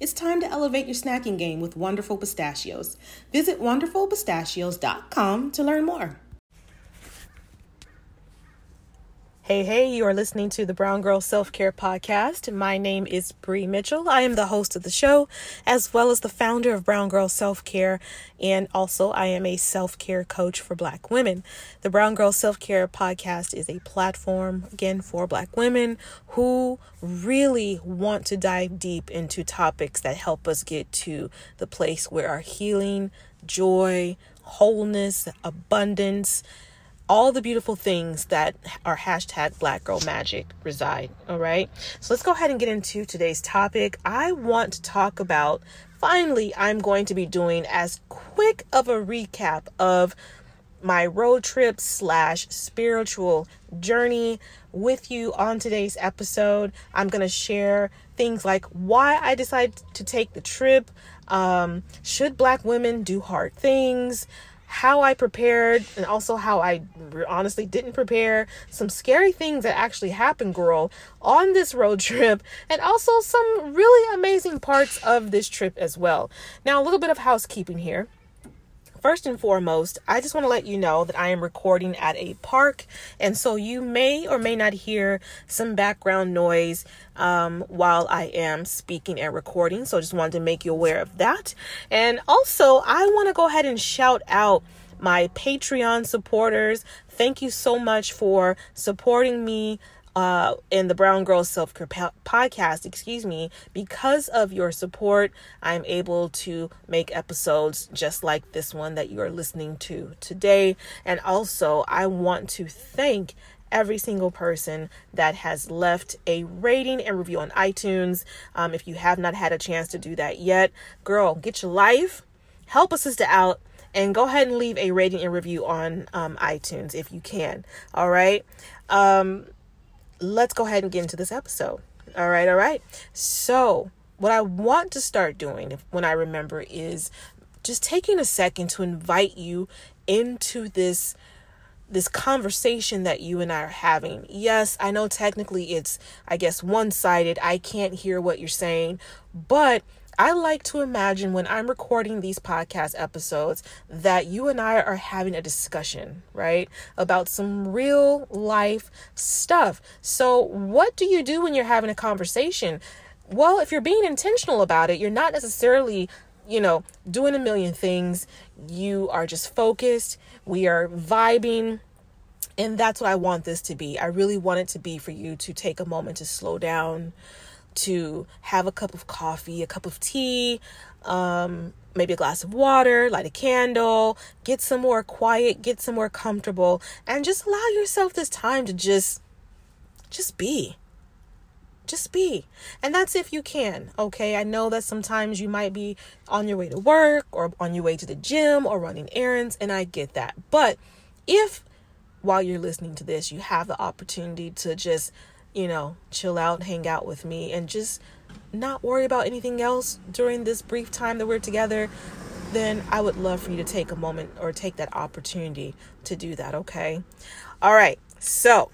It's time to elevate your snacking game with Wonderful Pistachios. Visit wonderfulpistachios.com to learn more. Hey, hey, you are listening to the Brown Girl Self Care Podcast. My name is Bree Mitchell. I am the host of the show, as well as the founder of Brown Girl Self Care, and also I am a self care coach for Black women. The Brown Girl Self Care Podcast is a platform, again, for Black women who really want to dive deep into topics that help us get to the place where our healing, joy, wholeness, abundance, all the beautiful things that are hashtag black girl magic reside. All right. So let's go ahead and get into today's topic. I want to talk about finally, I'm going to be doing as quick of a recap of my road trip slash spiritual journey with you on today's episode. I'm going to share things like why I decided to take the trip. Um, should black women do hard things? How I prepared and also how I honestly didn't prepare, some scary things that actually happened, girl, on this road trip, and also some really amazing parts of this trip as well. Now, a little bit of housekeeping here. First and foremost, I just want to let you know that I am recording at a park, and so you may or may not hear some background noise um, while I am speaking and recording. So I just wanted to make you aware of that. And also, I want to go ahead and shout out my Patreon supporters. Thank you so much for supporting me uh, in the Brown Girl Self Care podcast, excuse me, because of your support, I'm able to make episodes just like this one that you are listening to today. And also, I want to thank every single person that has left a rating and review on iTunes. Um, if you have not had a chance to do that yet, girl, get your life, help a sister out, and go ahead and leave a rating and review on um, iTunes if you can. All right. Um, let's go ahead and get into this episode. All right, all right. So, what I want to start doing when I remember is just taking a second to invite you into this this conversation that you and I are having. Yes, I know technically it's I guess one-sided. I can't hear what you're saying, but I like to imagine when I'm recording these podcast episodes that you and I are having a discussion, right? About some real life stuff. So, what do you do when you're having a conversation? Well, if you're being intentional about it, you're not necessarily, you know, doing a million things. You are just focused. We are vibing. And that's what I want this to be. I really want it to be for you to take a moment to slow down to have a cup of coffee, a cup of tea, um, maybe a glass of water, light a candle, get some more quiet, get some more comfortable, and just allow yourself this time to just just be. Just be. And that's if you can, okay? I know that sometimes you might be on your way to work or on your way to the gym or running errands, and I get that. But if while you're listening to this, you have the opportunity to just you know, chill out, hang out with me, and just not worry about anything else during this brief time that we're together, then I would love for you to take a moment or take that opportunity to do that, okay? All right. So,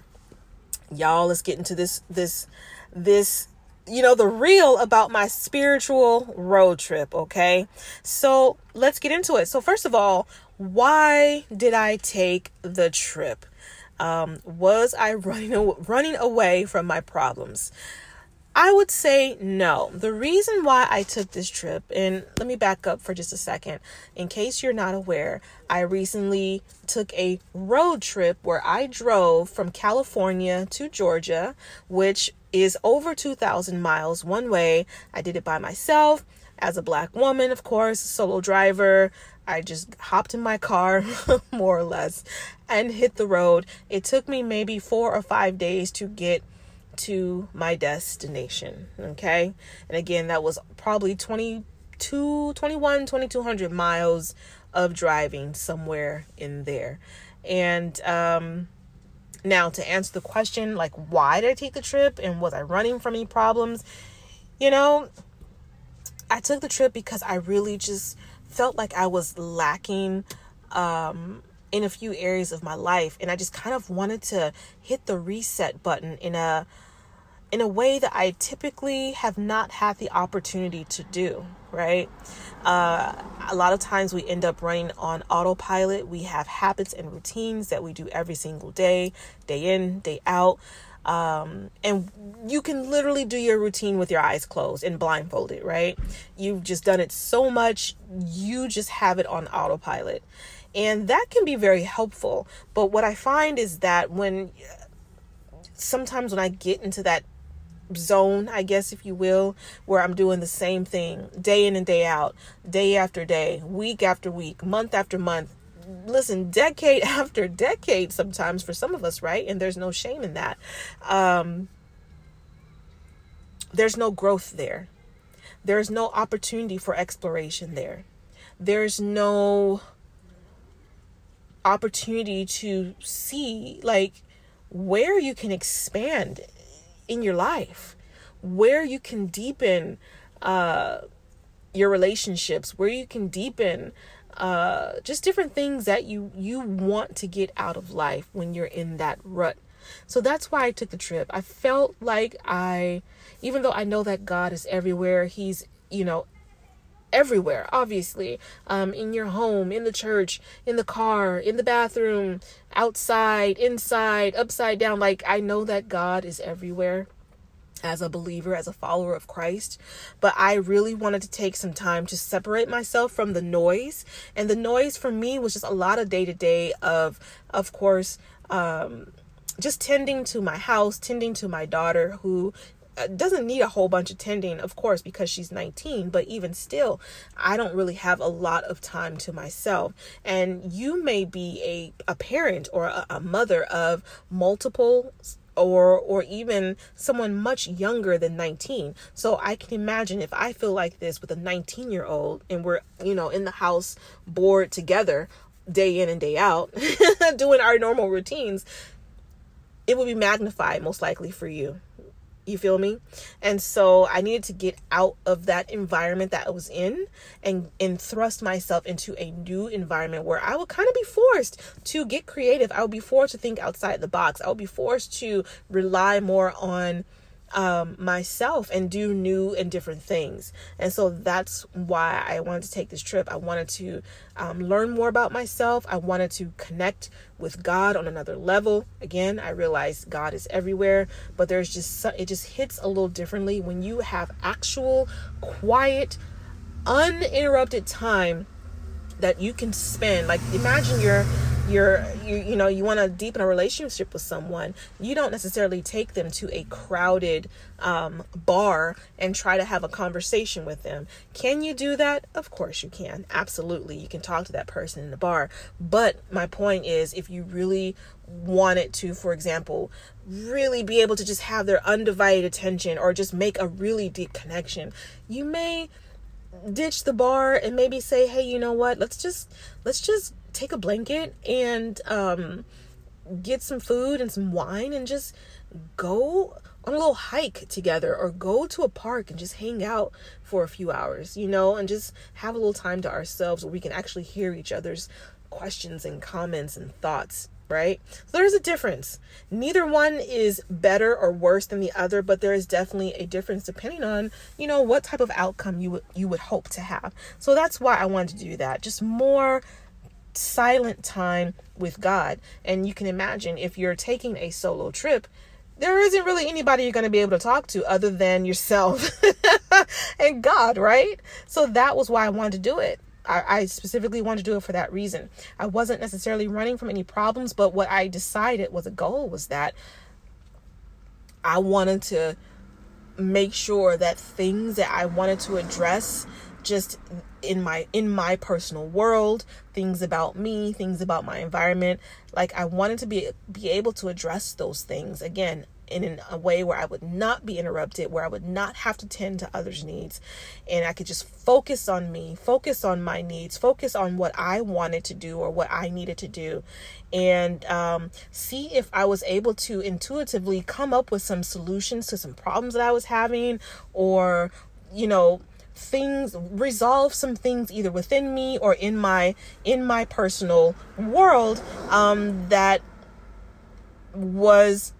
y'all, let's get into this this this you know the real about my spiritual road trip, okay? So, let's get into it. So, first of all, why did I take the trip? Um, was I running running away from my problems? I would say no. The reason why I took this trip, and let me back up for just a second. In case you're not aware, I recently took a road trip where I drove from California to Georgia, which is over 2,000 miles one way. I did it by myself as a black woman, of course, solo driver. I just hopped in my car, more or less, and hit the road. It took me maybe four or five days to get to my destination. Okay. And again, that was probably 22, 21, 2200 miles of driving somewhere in there. And, um, now to answer the question, like, why did I take the trip and was I running from any problems? You know, I took the trip because I really just felt like I was lacking, um, in a few areas of my life and I just kind of wanted to hit the reset button in a in a way that I typically have not had the opportunity to do, right? Uh, a lot of times we end up running on autopilot. We have habits and routines that we do every single day, day in, day out. Um, and you can literally do your routine with your eyes closed and blindfolded, right? You've just done it so much, you just have it on autopilot. And that can be very helpful. But what I find is that when sometimes when I get into that zone, I guess, if you will, where I'm doing the same thing day in and day out, day after day, week after week, month after month. Listen, decade after decade, sometimes for some of us, right? And there's no shame in that. Um, there's no growth there. There's no opportunity for exploration there. There's no opportunity to see, like, where you can expand in your life, where you can deepen uh, your relationships, where you can deepen uh, just different things that you you want to get out of life when you're in that rut. So that's why I took the trip. I felt like I, even though I know that God is everywhere, He's you know everywhere obviously um in your home in the church in the car in the bathroom outside inside upside down like i know that god is everywhere as a believer as a follower of christ but i really wanted to take some time to separate myself from the noise and the noise for me was just a lot of day to day of of course um just tending to my house, tending to my daughter who uh, doesn't need a whole bunch of tending, of course, because she's 19, but even still, I don't really have a lot of time to myself. And you may be a, a parent or a, a mother of multiple or or even someone much younger than 19 so i can imagine if i feel like this with a 19 year old and we're you know in the house bored together day in and day out doing our normal routines it would be magnified most likely for you you feel me? And so I needed to get out of that environment that I was in and and thrust myself into a new environment where I would kind of be forced to get creative. I would be forced to think outside the box. I would be forced to rely more on um, myself and do new and different things. And so that's why I wanted to take this trip. I wanted to um, learn more about myself. I wanted to connect with God on another level. Again, I realize God is everywhere, but there's just it just hits a little differently when you have actual quiet, uninterrupted time that you can spend. Like imagine you're you're you you know you want to deepen a relationship with someone you don't necessarily take them to a crowded um, bar and try to have a conversation with them. Can you do that? Of course you can. Absolutely you can talk to that person in the bar. But my point is if you really wanted to for example really be able to just have their undivided attention or just make a really deep connection you may ditch the bar and maybe say hey you know what? Let's just let's just take a blanket and um, get some food and some wine and just go on a little hike together or go to a park and just hang out for a few hours, you know, and just have a little time to ourselves where we can actually hear each other's questions and comments and thoughts, right? So there's a difference. Neither one is better or worse than the other, but there is definitely a difference depending on, you know, what type of outcome you would you would hope to have. So that's why I wanted to do that. Just more silent time with God. And you can imagine if you're taking a solo trip, there isn't really anybody you're going to be able to talk to other than yourself and God, right? So that was why I wanted to do it. I, specifically wanted to do it for that reason. I wasn't necessarily running from any problems, but what I decided was a goal was that I wanted to make sure that things that I wanted to address just in my in my personal world things about me things about my environment. Like i wanted to be be able to address those things again in a way where I would not be interrupted, where I would not have to tend to others' needs, and I could just focus on me, focus on my needs, focus on what I wanted to do or what I needed to do, and um, see if I was able to intuitively come up with some solutions to some problems that I was having, or you know things resolve some things either within me or in my in my personal world um that was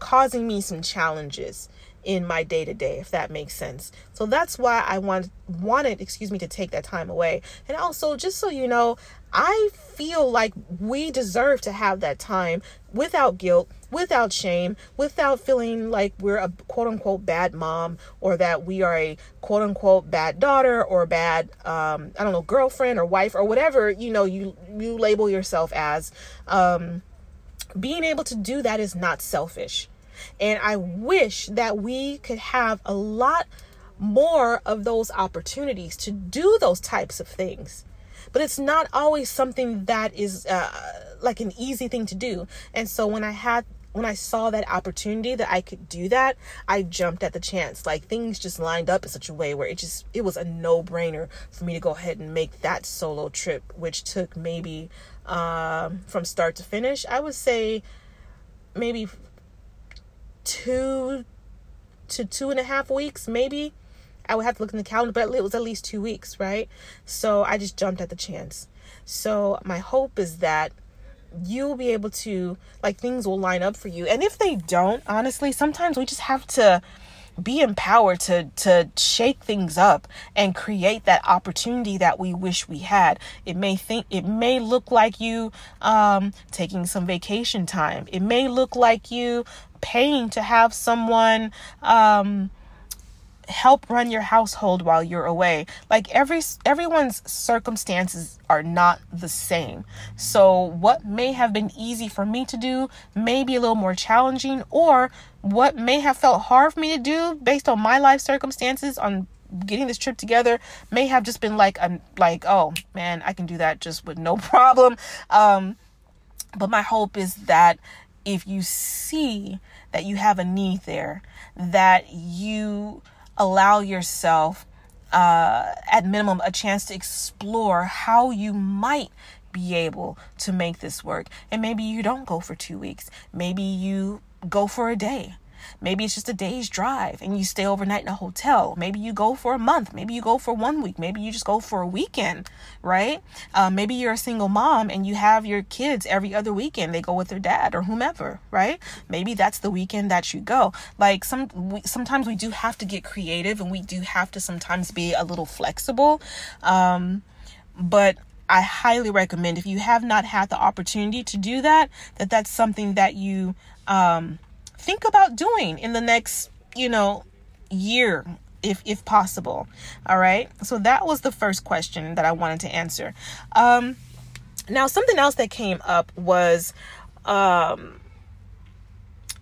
causing me some challenges in my day to day, if that makes sense. So that's why I want, wanted, excuse me, to take that time away. And also, just so you know, I feel like we deserve to have that time without guilt, without shame, without feeling like we're a quote unquote bad mom or that we are a quote unquote bad daughter or bad, um, I don't know, girlfriend or wife or whatever, you know, you, you label yourself as. Um, being able to do that is not selfish and I wish that we could have a lot more of those opportunities to do those types of things. But it's not always something that is uh, like an easy thing to do. And so when I had when I saw that opportunity that I could do that, I jumped at the chance. Like things just lined up in such a way where it just it was a no-brainer for me to go ahead and make that solo trip, which took maybe um, from start to finish. I would say maybe two to two and a half weeks, maybe. I would have to look in the calendar, but it was at least two weeks, right? So I just jumped at the chance. So my hope is that you'll be able to, like, things will line up for you. And if they don't, honestly, sometimes we just have to be empowered to to shake things up and create that opportunity that we wish we had it may think it may look like you um taking some vacation time it may look like you paying to have someone um help run your household while you're away. Like every everyone's circumstances are not the same. So what may have been easy for me to do may be a little more challenging or what may have felt hard for me to do based on my life circumstances on getting this trip together may have just been like a like oh man I can do that just with no problem. Um but my hope is that if you see that you have a need there that you allow yourself uh, at minimum a chance to explore how you might be able to make this work. And maybe you don't go for two weeks. Maybe you go for a day Maybe it's just a day's drive and you stay overnight in a hotel. Maybe you go for a month. Maybe you go for one week. Maybe you just go for a weekend, right? Uh, maybe you're a single mom and you have your kids every other weekend. They go with their dad or whomever, right? Maybe that's the weekend that you go. Like some, we, sometimes we do have to get creative and we do have to sometimes be a little flexible. Um, but I highly recommend if you have not had the opportunity to do that, that that's something that you um, think about doing in the next, you know, year if if possible. All right? So that was the first question that I wanted to answer. Um now something else that came up was um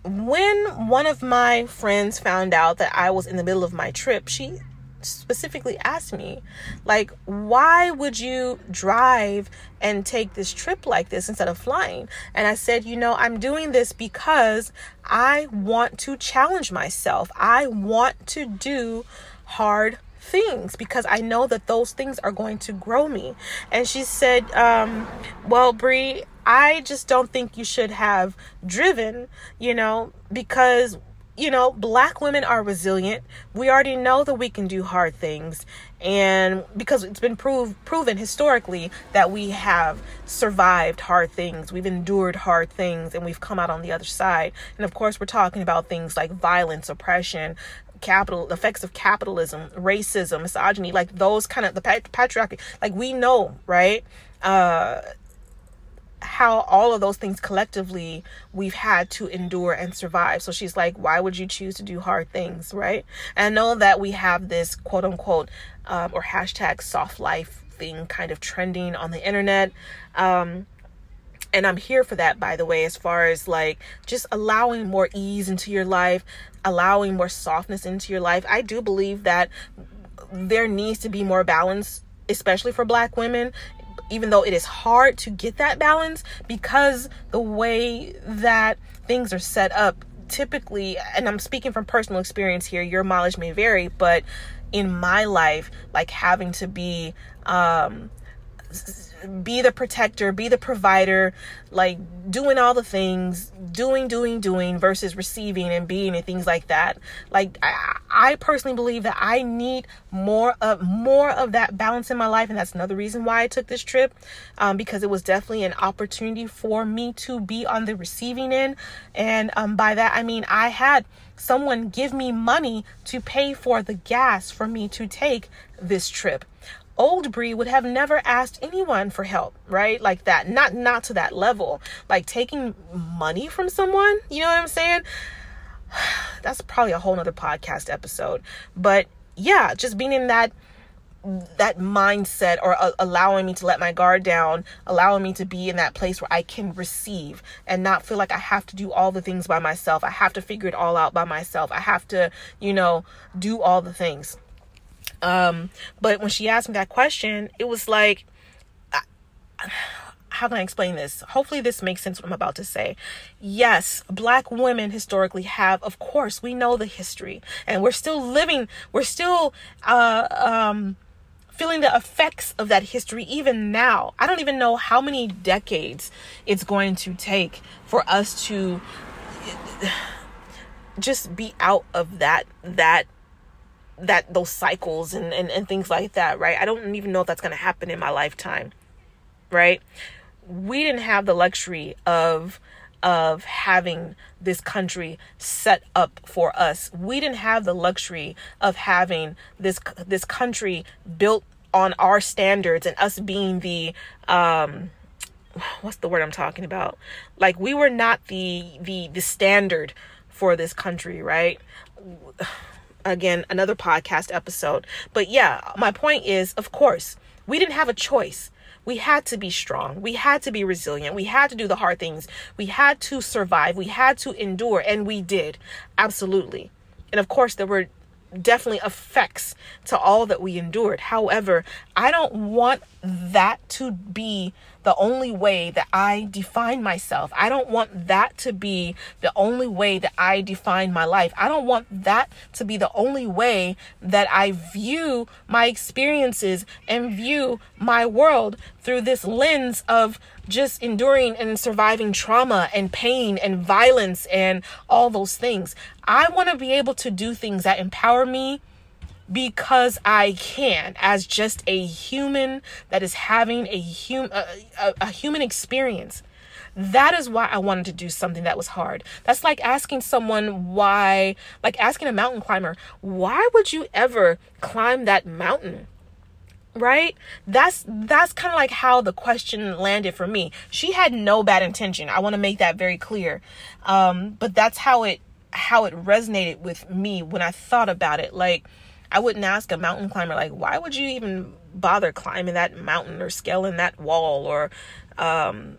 when one of my friends found out that I was in the middle of my trip, she specifically asked me, like, why would you drive and take this trip like this instead of flying? And I said, you know, I'm doing this because I want to challenge myself. I want to do hard things because I know that those things are going to grow me. And she said, um, well, Brie, I just don't think you should have driven, you know, because you know, black women are resilient. We already know that we can do hard things. And because it's been proved proven historically that we have survived hard things, we've endured hard things, and we've come out on the other side. And of course, we're talking about things like violence, oppression, capital effects of capitalism, racism, misogyny, like those kind of the patriarchy. Like we know, right? Uh how all of those things collectively we've had to endure and survive. So she's like, why would you choose to do hard things, right? And know that we have this quote unquote um, or hashtag soft life thing kind of trending on the internet. Um, and I'm here for that, by the way, as far as like just allowing more ease into your life, allowing more softness into your life. I do believe that there needs to be more balance, especially for black women even though it is hard to get that balance because the way that things are set up typically and I'm speaking from personal experience here your mileage may vary but in my life like having to be um be the protector, be the provider, like doing all the things, doing, doing, doing versus receiving and being and things like that. Like I, I personally believe that I need more of more of that balance in my life, and that's another reason why I took this trip, um, because it was definitely an opportunity for me to be on the receiving end, and um, by that I mean I had someone give me money to pay for the gas for me to take this trip old Brie would have never asked anyone for help, right? Like that. Not not to that level. Like taking money from someone, you know what I'm saying? That's probably a whole nother podcast episode. But yeah, just being in that that mindset or uh, allowing me to let my guard down, allowing me to be in that place where I can receive and not feel like I have to do all the things by myself. I have to figure it all out by myself. I have to, you know, do all the things. Um, but when she asked me that question, it was like, how can I explain this? Hopefully, this makes sense what I'm about to say. Yes, black women historically have, of course, we know the history, and we're still living, we're still, uh, um, feeling the effects of that history even now. I don't even know how many decades it's going to take for us to just be out of that that that those cycles and, and, and things like that, right? I don't even know if that's going to happen in my lifetime, right? We didn't have the luxury of of having this country set up for us. We didn't have the luxury of having this this country built on our standards and us being the um what's the word I'm talking about? Like we were not the the the standard for this country, right? Again another podcast episode. But yeah, my point is, of course, we didn't have a choice. We had to be strong. We had to be resilient. We had to do the hard things. We had to survive. We had to endure, and we did. Absolutely. And of course, there were definitely effects to all that we endured. However, I don't want that to be the only way that I define myself. I don't want that to be the only way that I define my life. I don't want that to be the only way that I view my experiences and view my world through this lens of just enduring and surviving trauma and pain and violence and all those things. I want to be able to do things that empower me because I can as just a human that is having a hum a, a, a, human experience. That is why I wanted to do something that was hard. That's like asking someone why, like asking a mountain climber, why would you ever climb that mountain? Right? That's that's kind of like how the question landed for me. She had no bad intention. I want to make that very clear. Um, but that's how it how it resonated with me when I thought about it. Like I wouldn't ask a mountain climber, like, why would you even bother climbing that mountain or scaling that wall or um,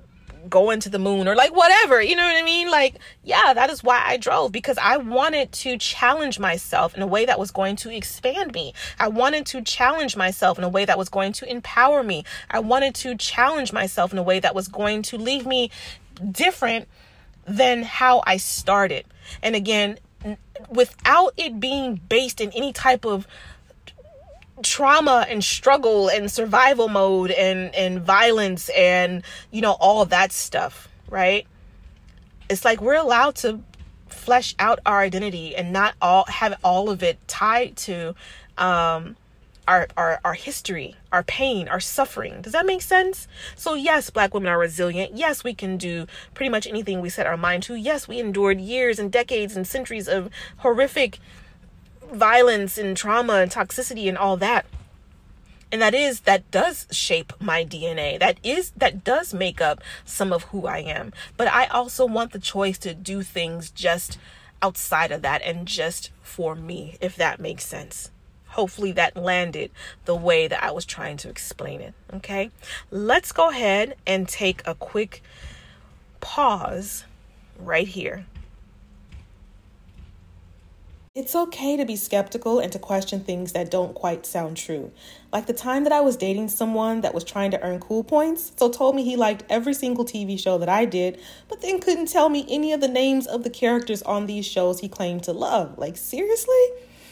going to the moon or like whatever? You know what I mean? Like, yeah, that is why I drove because I wanted to challenge myself in a way that was going to expand me. I wanted to challenge myself in a way that was going to empower me. I wanted to challenge myself in a way that was going to leave me different than how I started. And again, without it being based in any type of trauma and struggle and survival mode and and violence and you know all that stuff right? It's like we're allowed to flesh out our identity and not all have all of it tied to um our, our our history, our pain, our suffering. Does that make sense? So yes, black women are resilient. Yes, we can do pretty much anything we set our mind to. Yes, we endured years and decades and centuries of horrific violence and trauma and toxicity and all that. and that is that does shape my DNA. That is that does make up some of who I am. But I also want the choice to do things just outside of that and just for me, if that makes sense. Hopefully that landed the way that I was trying to explain it. Okay. Let's go ahead and take a quick pause right here. It's okay to be skeptical and to question things that don't quite sound true. Like the time that I was dating someone that was trying to earn cool points, so told me he liked every single TV show that I did, but then couldn't tell me any of the names of the characters on these shows he claimed to love. Like, seriously?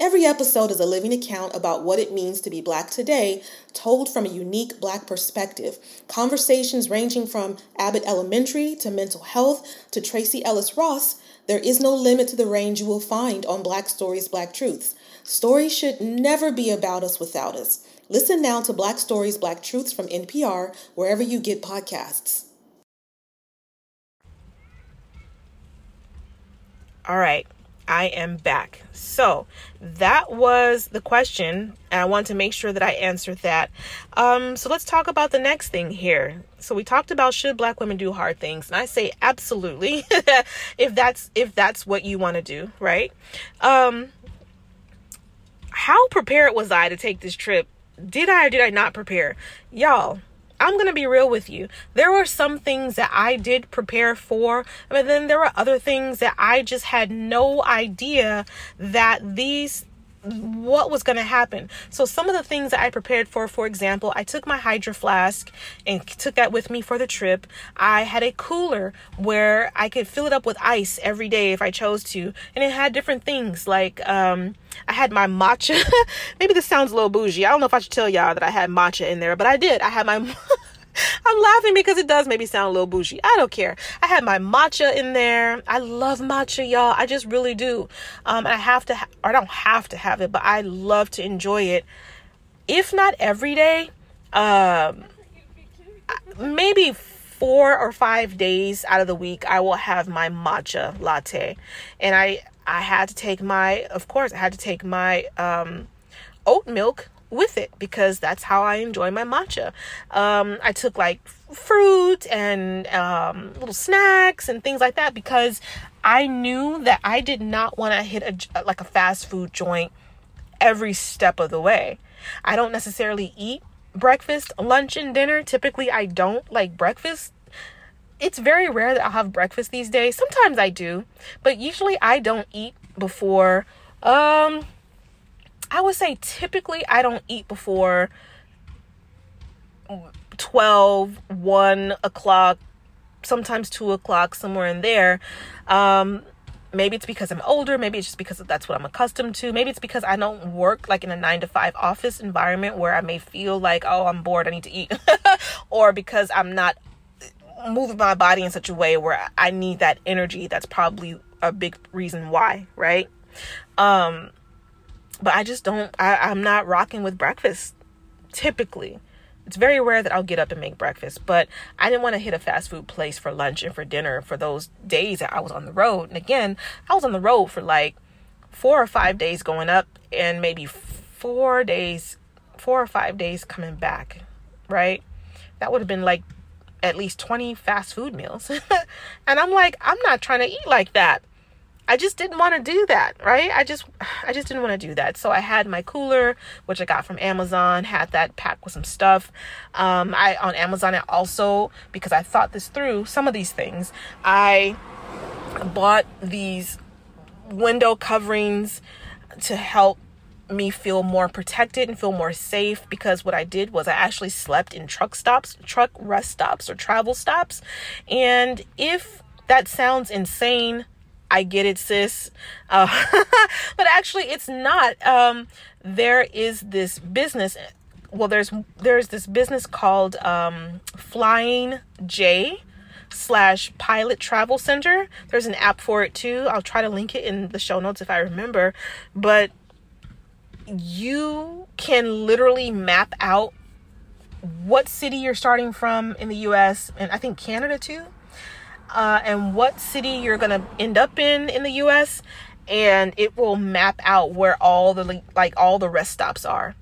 Every episode is a living account about what it means to be Black today, told from a unique Black perspective. Conversations ranging from Abbott Elementary to mental health to Tracee Ellis Ross. There is no limit to the range you will find on Black Stories, Black Truths. Stories should never be about us without us. Listen now to Black Stories, Black Truths from NPR, wherever you get podcasts. All right. I am back. So that was the question, and I want to make sure that I answered that. Um, so let's talk about the next thing here. So we talked about should black women do hard things, and I say absolutely, if that's if that's what you want to do, right? Um, how prepared was I to take this trip? Did I or did I not prepare, y'all? I'm going to be real with you. There were some things that I did prepare for, but then there were other things that I just had no idea that these what was going to happen. So some of the things that I prepared for, for example, I took my hydro flask and took that with me for the trip. I had a cooler where I could fill it up with ice every day if I chose to, and it had different things like um, I had my matcha. Maybe this sounds a little bougie. I don't know if I should tell y'all that I had matcha in there, but I did. I had my I'm laughing because it does maybe sound a little bougie. I don't care. I had my matcha in there. I love matcha, y'all. I just really do. Um, I have to, ha- or I don't have to have it, but I love to enjoy it. If not every day, um, maybe four or five days out of the week, I will have my matcha latte, and I I had to take my, of course, I had to take my um, oat milk with it because that's how I enjoy my matcha. Um, I took like fruit and um, little snacks and things like that because I knew that I did not want to hit a like a fast food joint every step of the way. I don't necessarily eat breakfast, lunch, and dinner. Typically, I don't like breakfast. It's very rare that I'll have breakfast these days. Sometimes I do, but usually I don't eat before um I would say typically I don't eat before 12, 1 o'clock, sometimes 2 o'clock, somewhere in there. Um, maybe it's because I'm older, maybe it's just because that's what I'm accustomed to. Maybe it's because I don't work like in a 9 to 5 office environment where I may feel like, "Oh, I'm bored, I need to eat." or because I'm not moving my body in such a way where I need that energy. That's probably a big reason why, right? Um but I just don't I, I'm not rocking with breakfast typically. It's very rare that I'll get up and make breakfast, but I didn't want to hit a fast food place for lunch and for dinner for those days that I was on the road. And again, I was on the road for like four or five days going up and maybe four days, four or five days coming back, right? That would have been like at least 20 fast food meals. and I'm like, I'm not trying to eat like that. I just didn't want to do that, right? I just I just didn't want to do that. So I had my cooler, which I got from Amazon, had that packed with some stuff. Um, I on Amazon I also because I thought this through, some of these things, I bought these window coverings to help me feel more protected and feel more safe because what I did was I actually slept in truck stops, truck rest stops or travel stops. And if that sounds insane, I get it, sis. Uh, but actually, it's not. Um, there is this business. Well, there's there's this business called um, Flying J slash Pilot Travel Center. There's an app for it too. I'll try to link it in the show notes if I remember. But you can literally map out what city you're starting from in the US and I think Canada too uh, and what city you're going to end up in in the US and it will map out where all the like all the rest stops are.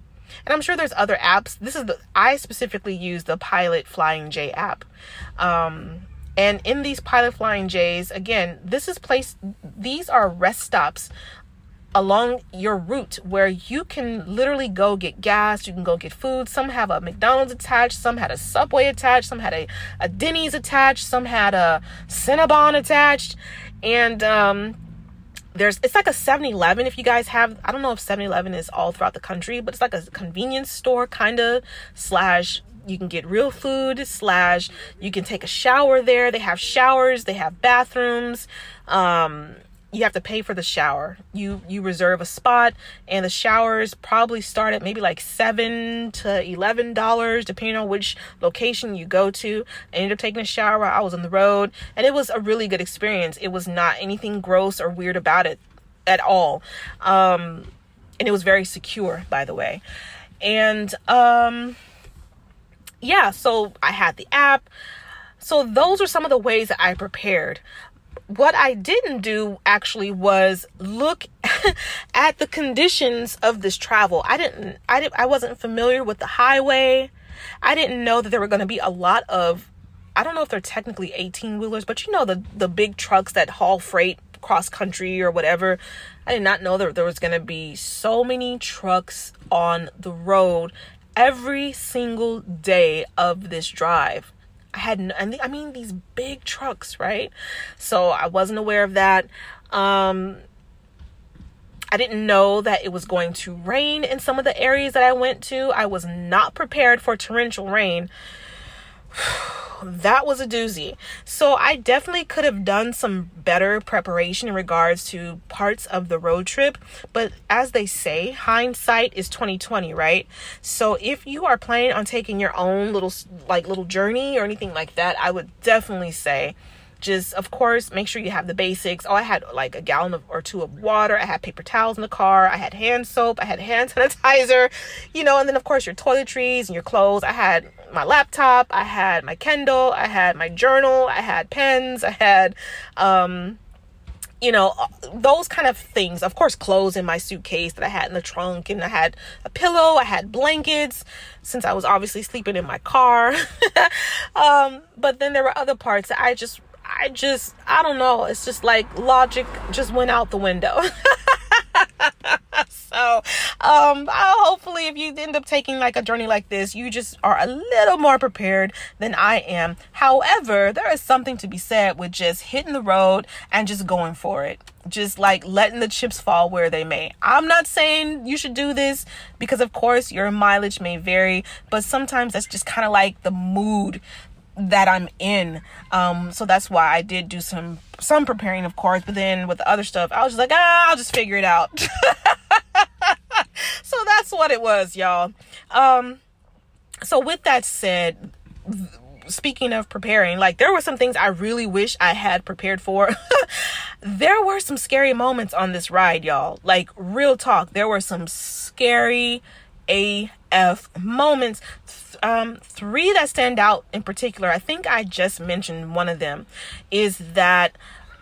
And I'm sure there's other apps. This is the I specifically use the Pilot Flying J app. Um, and in these Pilot Flying J's, again, this is place these are rest stops along your route where you can literally go get gas, you can go get food. Some have a McDonald's attached, some had a Subway attached, some had a, a Denny's attached, some had a Cinnabon attached. And um, there's it's like a 7-Eleven if you guys have I don't know if 7-Eleven is all throughout the country, but it's like a convenience store kind of slash you can get real food slash you can take a shower there. They have showers, they have bathrooms. Um you have to pay for the shower. You you reserve a spot, and the showers probably start at maybe like seven to eleven dollars, depending on which location you go to. I ended up taking a shower. while I was on the road, and it was a really good experience. It was not anything gross or weird about it at all, um, and it was very secure, by the way. And um, yeah, so I had the app. So those are some of the ways that I prepared what I didn't do actually was look at the conditions of this travel. I didn't I didn't I wasn't familiar with the highway. I didn't know that there were going to be a lot of I don't know if they're technically 18 wheelers, but you know the the big trucks that haul freight cross country or whatever. I did not know that there was going to be so many trucks on the road every single day of this drive. I had, and I mean these big trucks, right? So I wasn't aware of that. Um, I didn't know that it was going to rain in some of the areas that I went to. I was not prepared for torrential rain. That was a doozy. So I definitely could have done some better preparation in regards to parts of the road trip, but as they say, hindsight is 2020, right? So if you are planning on taking your own little like little journey or anything like that, I would definitely say just of course make sure you have the basics. Oh i had like a gallon of, or two of water. I had paper towels in the car. I had hand soap. I had hand sanitizer you know and then of course your toiletries and your clothes. I had my laptop i had my kindle i had my journal i had pens i had um you know, those kind of things. Of course, clothes in my suitcase that I had in the trunk, and I had a pillow, I had blankets, since I was obviously sleeping in my car. um, but then there were other parts that I just I just, I don't know. It's just like logic just went out the window. so, um, hopefully, if you end up taking like a journey like this, you just are a little more prepared than I am. However, there is something to be said with just hitting the road and just going for it. Just like letting the chips fall where they may. I'm not saying you should do this because, of course, your mileage may vary, but sometimes that's just kind of like the mood that I'm in. Um, so that's why I did do some some preparing, of course. But then with the other stuff, I was just like, ah, I'll just figure it out. so that's what it was, y'all. Um, so with that said, speaking of preparing, like there were some things I really wish I had prepared for. there were some scary moments on this ride, y'all. Like real talk, there were some scary AF moments um, three that stand out in particular, I think I just mentioned one of them, is that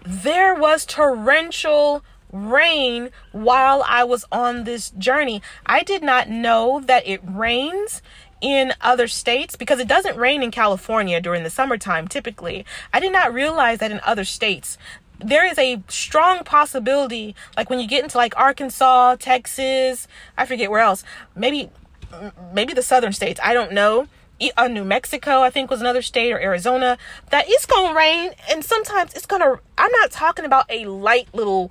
there was torrential rain while I was on this journey. I did not know that it rains in other states because it doesn't rain in California during the summertime typically. I did not realize that in other states there is a strong possibility like when you get into like Arkansas, Texas, I forget where else. Maybe maybe the southern states, I don't know. Uh, New Mexico, I think was another state, or Arizona, that it's gonna rain, and sometimes it's gonna. I'm not talking about a light little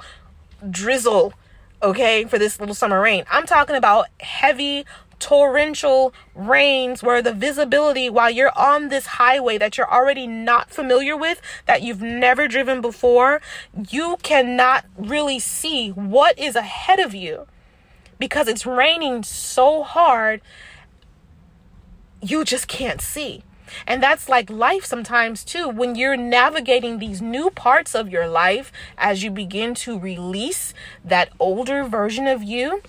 drizzle, okay, for this little summer rain. I'm talking about heavy torrential rains where the visibility while you're on this highway that you're already not familiar with, that you've never driven before, you cannot really see what is ahead of you because it's raining so hard, you just can't see. And that's like life sometimes too. When you're navigating these new parts of your life as you begin to release that older version of you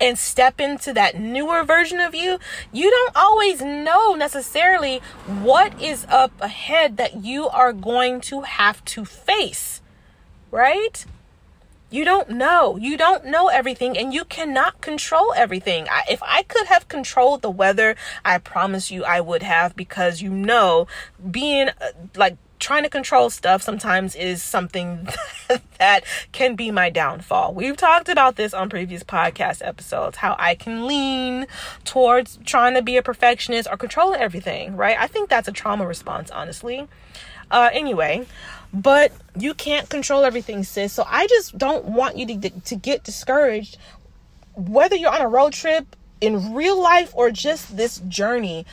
and step into that newer version of you, you don't always know necessarily what is up ahead that you are going to have to face. Right? You don't know. You don't know everything and you cannot control everything. I, if I could have controlled the weather, I promise you I would have because you know, being uh, like trying to control stuff sometimes is something that can be my downfall. We've talked about this on previous podcast episodes how I can lean towards trying to be a perfectionist or controlling everything, right? I think that's a trauma response, honestly. Uh, anyway, but you can't control everything, sis. So I just don't want you to, to get discouraged, whether you're on a road trip in real life or just this journey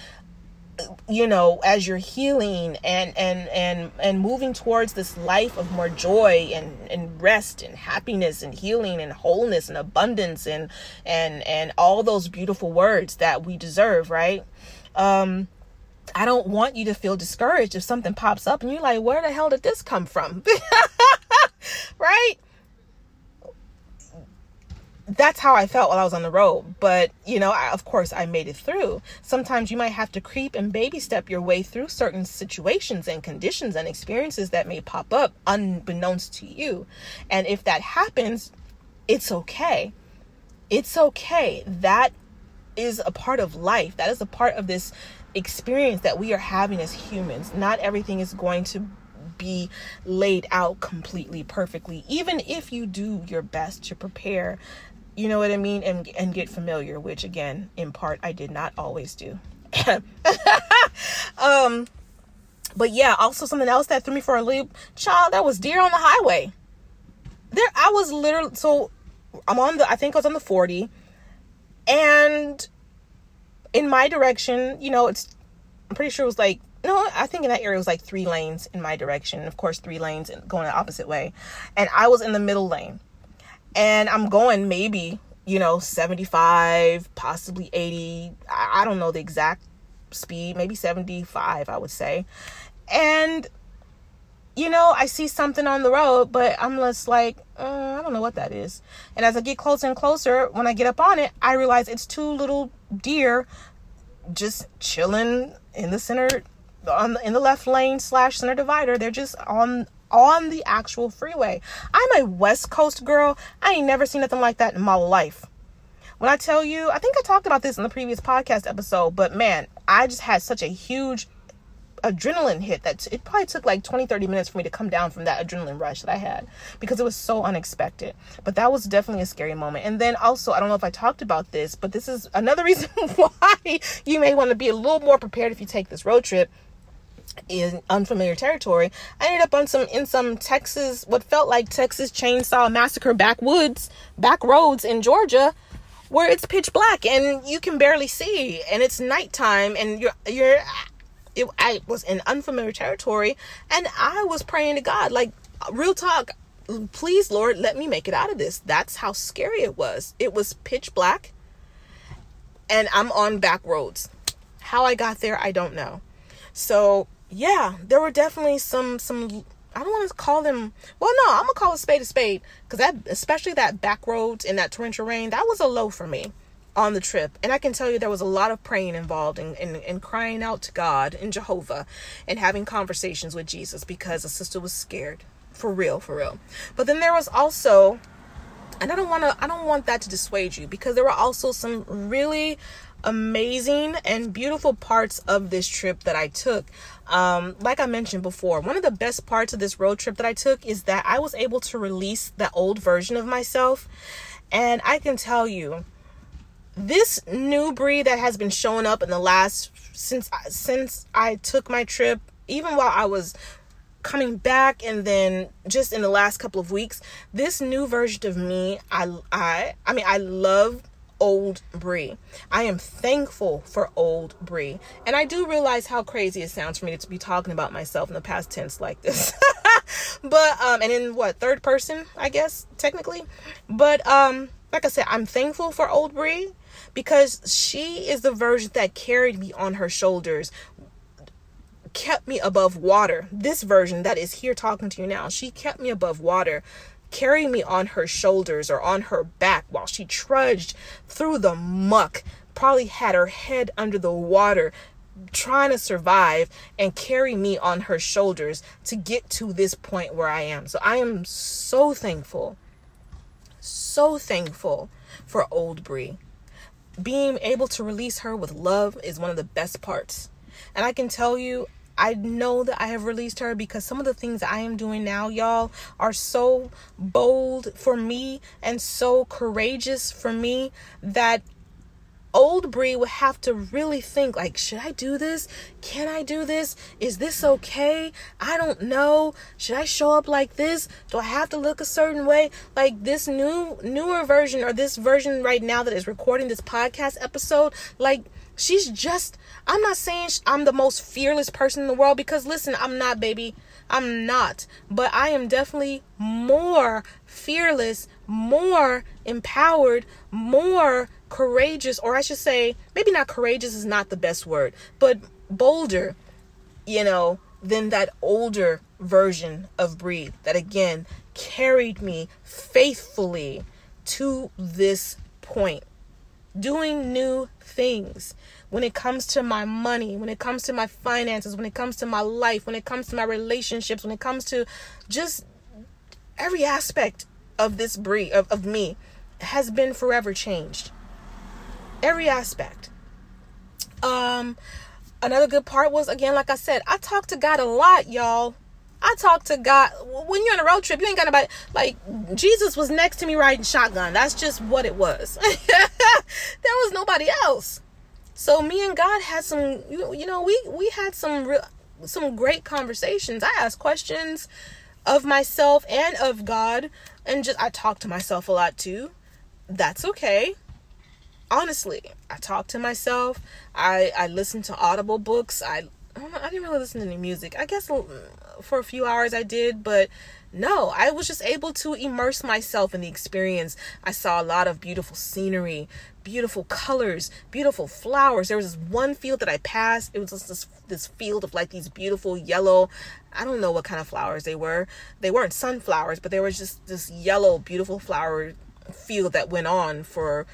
you know as you're healing and and and and moving towards this life of more joy and and rest and happiness and healing and wholeness and abundance and and and all those beautiful words that we deserve right um I don't want you to feel discouraged if something pops up and you're like, where the hell did this come from? right? That's how I felt while I was on the road. But, you know, I, of course, I made it through. Sometimes you might have to creep and baby step your way through certain situations and conditions and experiences that may pop up unbeknownst to you. And if that happens, it's okay. It's okay. That is a part of life. That is a part of this experience that we are having as humans. Not everything is going to be laid out completely perfectly, even if you do your best to prepare. You know what I mean? And and get familiar, which again, in part I did not always do. um but yeah, also something else that threw me for a loop, child, that was deer on the highway. There I was literally so I'm on the I think I was on the 40 and in my direction, you know, it's I'm pretty sure it was like no, I think in that area it was like three lanes in my direction. Of course, three lanes going the opposite way. And I was in the middle lane. And I'm going maybe, you know, 75, possibly 80. I, I don't know the exact speed, maybe 75, I would say. And you know, I see something on the road, but I'm just like, uh, I don't know what that is. And as I get closer and closer, when I get up on it, I realize it's two little deer just chilling in the center on the, in the left lane slash center divider. They're just on on the actual freeway. I'm a West Coast girl. I ain't never seen nothing like that in my life. When I tell you, I think I talked about this in the previous podcast episode, but man, I just had such a huge adrenaline hit that it probably took like 20 30 minutes for me to come down from that adrenaline rush that i had because it was so unexpected. But that was definitely a scary moment. And then also i don't know if i talked about this but this is another reason why you may want to be a little more prepared if you take this road trip in unfamiliar territory. I ended up on some in some texas what felt like texas chainsaw massacre backwoods back roads in georgia where it's pitch black and you can barely see and it's nighttime and you're you're it, I was in unfamiliar territory and I was praying to God, like, real talk, please, Lord, let me make it out of this. That's how scary it was. It was pitch black and I'm on back roads. How I got there, I don't know. So, yeah, there were definitely some, some, I don't want to call them, well, no, I'm gonna call a spade a spade because that, especially that back roads in that torrential rain, that was a low for me on the trip. And I can tell you there was a lot of praying involved and in, in, crying out to God and Jehovah and having conversations with Jesus because the sister was scared. For real, for real. But then there was also and I don't want to I don't want that to dissuade you because there were also some really amazing and beautiful parts of this trip that I took. Um, like I mentioned before, one of the best parts of this road trip that I took is that I was able to release the old version of myself. And I can tell you, this new Bree that has been showing up in the last since since I took my trip, even while I was coming back and then just in the last couple of weeks, this new version of me, I I I mean I love old Bree. I am thankful for old Bree. And I do realize how crazy it sounds for me to be talking about myself in the past tense like this. but um and in what third person, I guess, technically. But um like I said, I'm thankful for old Bree because she is the version that carried me on her shoulders kept me above water. This version that is here talking to you now, she kept me above water, carrying me on her shoulders or on her back while she trudged through the muck, probably had her head under the water, trying to survive and carry me on her shoulders to get to this point where I am. So I am so thankful, so thankful for old Bree being able to release her with love is one of the best parts. And I can tell you, I know that I have released her because some of the things I am doing now, y'all, are so bold for me and so courageous for me that old Bree would have to really think like, should I do this? Can I do this? Is this okay? I don't know. Should I show up like this? Do I have to look a certain way? Like this new newer version or this version right now that is recording this podcast episode, like she's just I'm not saying I'm the most fearless person in the world because listen, I'm not, baby. I'm not. But I am definitely more fearless, more empowered, more courageous, or I should say, maybe not courageous is not the best word, but bolder, you know, than that older version of Bree that again carried me faithfully to this point. Doing new things when it comes to my money, when it comes to my finances, when it comes to my life, when it comes to my relationships, when it comes to just every aspect of this Bree of, of me has been forever changed every aspect. Um, another good part was again, like I said, I talked to God a lot, y'all. I talked to God when you're on a road trip. You ain't got nobody like Jesus was next to me riding shotgun. That's just what it was. there was nobody else. So me and God had some, you know, we we had some real, some great conversations. I asked questions of myself and of God, and just I talked to myself a lot too. That's okay honestly, I talk to myself. I I listen to Audible books. I I didn't really listen to any music. I guess mm, for a few hours I did, but no, I was just able to immerse myself in the experience. I saw a lot of beautiful scenery, beautiful colors, beautiful flowers. There was this one field that I passed. It was just this this field of like these beautiful yellow. I don't know what kind of flowers they were. They weren't sunflowers, but there was just this yellow, beautiful flower field that went on for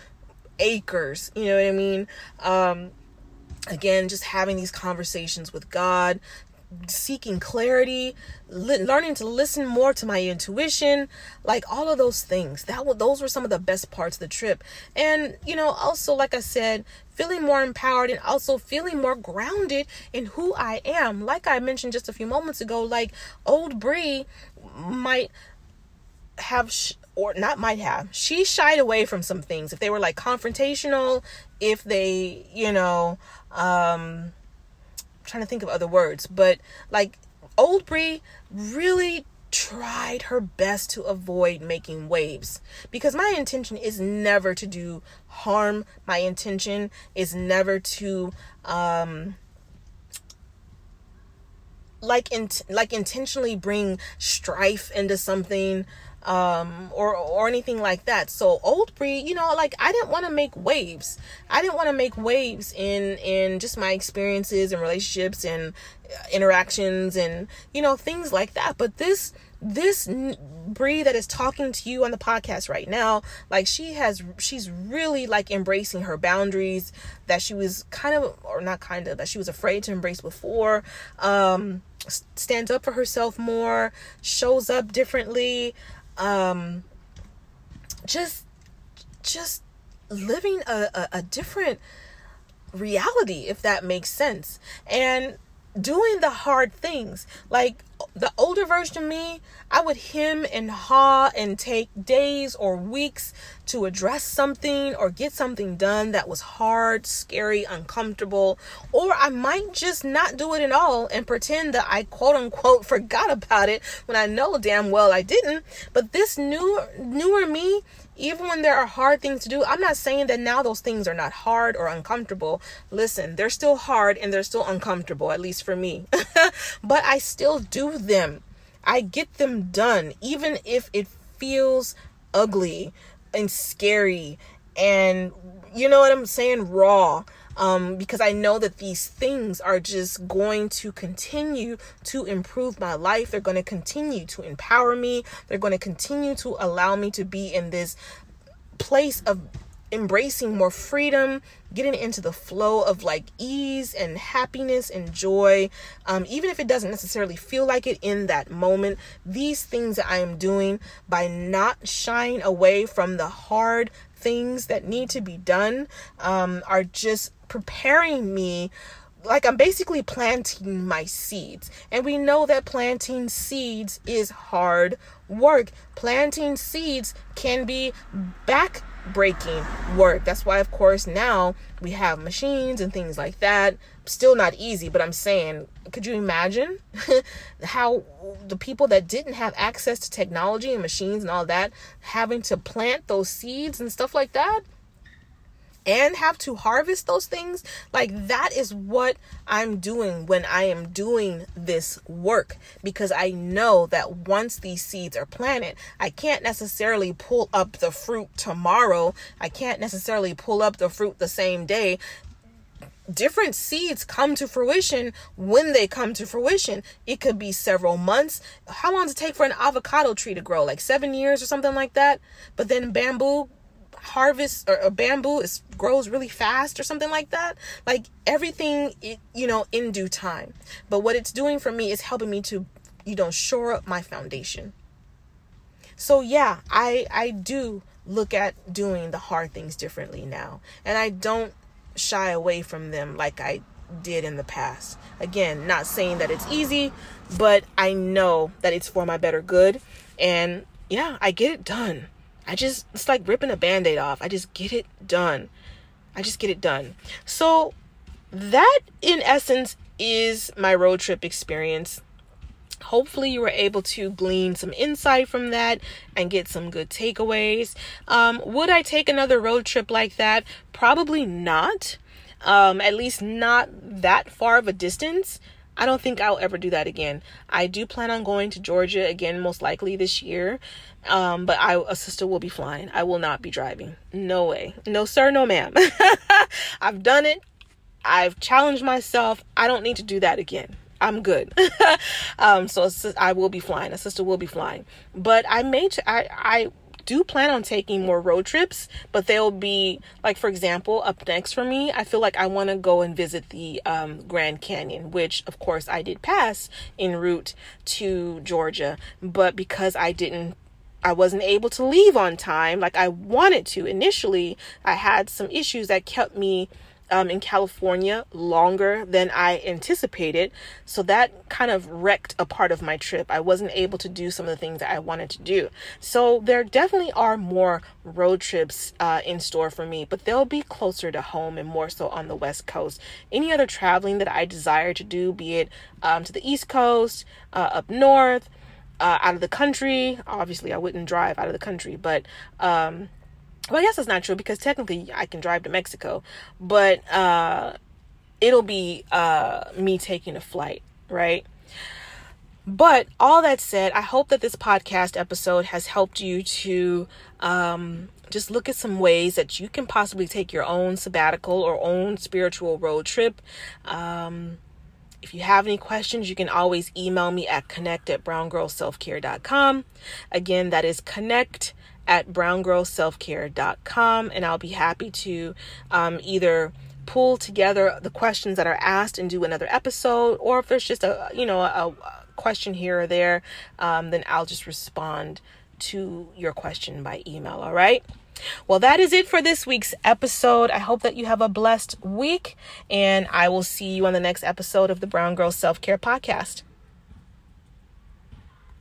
acres. You know what I mean? Um, again, just having these conversations with God, seeking clarity, li- learning to listen more to my intuition, like all of those things. That w- those were some of the best parts of the trip. And you know, also like I said, feeling more empowered and also feeling more grounded in who I am. Like I mentioned just a few moments ago, like old Bree might have sh- or not might have she shied away from some things. If they were like confrontational if they you know um I'm trying to think of other words but like old Bree really tried her best to avoid making waves because my intention is never to do harm. My intention is never to um like in like intentionally bring strife into something um or or anything like that. So old Bree you know like i didn't want to make waves. I didn't want to make waves in in just my experiences and relationships and interactions and you know things like that. But this this Bree that is talking to you on the podcast right now like she has she's really like embracing her boundaries that she was kind of or not kind of that she was afraid to embrace before. Um stands up for herself more shows up differently um just just living a, a, a different reality if that makes sense and doing the hard things. Like the older version of me, I would hem and haw and take days or weeks to address something or get something done that was hard, scary, uncomfortable, or I might just not do it at all and pretend that I quote unquote forgot about it when I know damn well I didn't. But this new newer me even when there are hard things to do, I'm not saying that now those things are not hard or uncomfortable. Listen, they're still hard and they're still uncomfortable, at least for me. but I still do them. I get them done, even if it feels ugly and scary and, you know what I'm saying, raw um, because I know that these things are just going to continue to improve my life. They're going to continue to empower me. They're going to continue to allow me to be in this place of embracing more freedom, getting into the flow of like ease and happiness and joy, um, even if it doesn't necessarily feel like it in that moment. These things that I am doing by not shying away from the hard things that need to be done um, are just preparing me like I'm basically planting my seeds. And we know that planting seeds is hard work. Planting seeds can be back breaking work. That's why, of course, now we have machines and things like that. Still not easy, but I'm saying, could you imagine how the people that didn't have access to technology and machines and all that having to plant those seeds and stuff like that? And have to harvest those things like that is what i'm doing when i am doing this work because i know that once these seeds are planted i can't necessarily pull up the fruit tomorrow i can't necessarily pull up the fruit the same day different seeds come to fruition when they come to fruition. It could be several months. How long does it take for an avocado tree to grow? Like seven years or something like that. But then bamboo harvest or, or bamboo is grows really fast or something like that like everything you know in due time. But what it's doing for me is helping me to you know shore up my foundation. So yeah i i do look at doing the hard things differently now. And i don't shy away from them like i did in the past. Again not saying that it's easy but i know that it's for my better good. And yeah i get it done I just, it's like ripping a band aid off. I just get it done. I just get it done. So, that in essence is my road trip experience. Hopefully, you were able to glean some insight from that and get some good takeaways. Um, would I take another road trip like that? Probably not. Um, at least not that far of a distance. I don't think I'll ever do that again. I do plan on going to Georgia again, most likely this year. Um, but I, a sister will be flying. I will not be driving. No way. No, sir, no, ma'am. I've done it. I've challenged myself. I don't need to do that again. I'm good. um, so I will be flying. A sister will be flying. But I may, I, I do plan on taking more road trips, but they'll be like, for example, up next for me, I feel like I want to go and visit the um, Grand Canyon, which of course I did pass en route to Georgia, but because I didn't I wasn't able to leave on time like I wanted to initially. I had some issues that kept me um, in California longer than I anticipated. So that kind of wrecked a part of my trip. I wasn't able to do some of the things that I wanted to do. So there definitely are more road trips uh, in store for me, but they'll be closer to home and more so on the West Coast. Any other traveling that I desire to do, be it um, to the East Coast, uh, up north, uh, out of the country, obviously I wouldn't drive out of the country, but um, well, I guess that's not true because technically I can drive to Mexico, but uh, it'll be uh, me taking a flight, right? But all that said, I hope that this podcast episode has helped you to um, just look at some ways that you can possibly take your own sabbatical or own spiritual road trip. Um, if you have any questions, you can always email me at connect at browngirlselfcare.com. Again, that is connect at browngirlselfcare.com, and I'll be happy to um, either pull together the questions that are asked and do another episode, or if there's just a you know a, a question here or there, um, then I'll just respond to your question by email. All right. Well, that is it for this week's episode. I hope that you have a blessed week, and I will see you on the next episode of the Brown Girl Self Care Podcast.